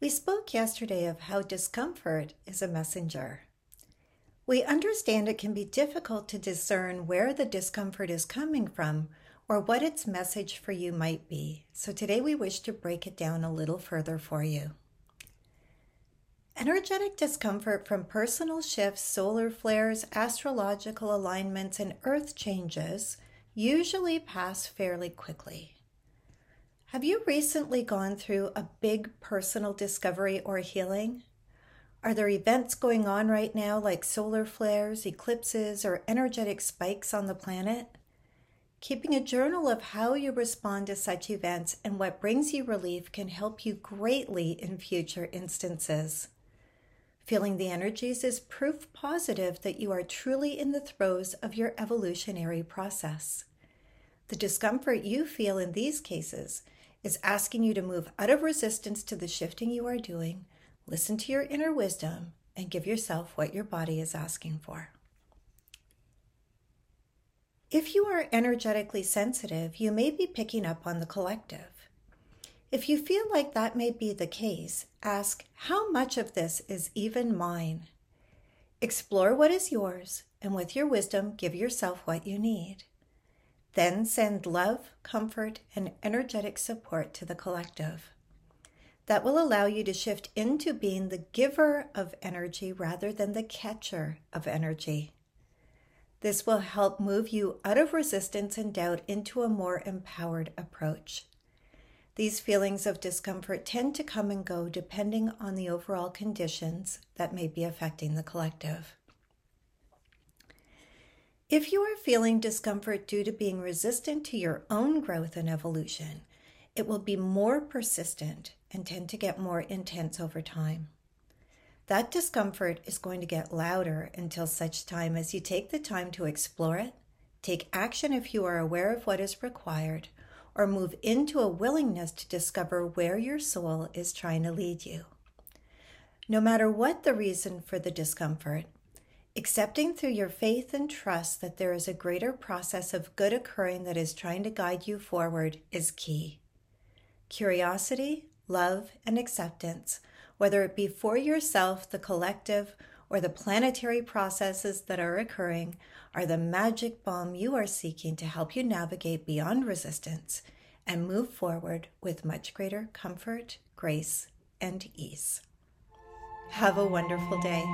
We spoke yesterday of how discomfort is a messenger. We understand it can be difficult to discern where the discomfort is coming from or what its message for you might be. So today we wish to break it down a little further for you. Energetic discomfort from personal shifts, solar flares, astrological alignments, and earth changes usually pass fairly quickly. Have you recently gone through a big personal discovery or healing? Are there events going on right now like solar flares, eclipses, or energetic spikes on the planet? Keeping a journal of how you respond to such events and what brings you relief can help you greatly in future instances. Feeling the energies is proof positive that you are truly in the throes of your evolutionary process. The discomfort you feel in these cases is asking you to move out of resistance to the shifting you are doing, listen to your inner wisdom, and give yourself what your body is asking for. If you are energetically sensitive, you may be picking up on the collective. If you feel like that may be the case, ask how much of this is even mine? Explore what is yours, and with your wisdom, give yourself what you need. Then send love, comfort, and energetic support to the collective. That will allow you to shift into being the giver of energy rather than the catcher of energy. This will help move you out of resistance and doubt into a more empowered approach. These feelings of discomfort tend to come and go depending on the overall conditions that may be affecting the collective. If you are feeling discomfort due to being resistant to your own growth and evolution, it will be more persistent and tend to get more intense over time. That discomfort is going to get louder until such time as you take the time to explore it, take action if you are aware of what is required, or move into a willingness to discover where your soul is trying to lead you. No matter what the reason for the discomfort, Accepting through your faith and trust that there is a greater process of good occurring that is trying to guide you forward is key. Curiosity, love, and acceptance, whether it be for yourself, the collective, or the planetary processes that are occurring, are the magic balm you are seeking to help you navigate beyond resistance and move forward with much greater comfort, grace, and ease. Have a wonderful day.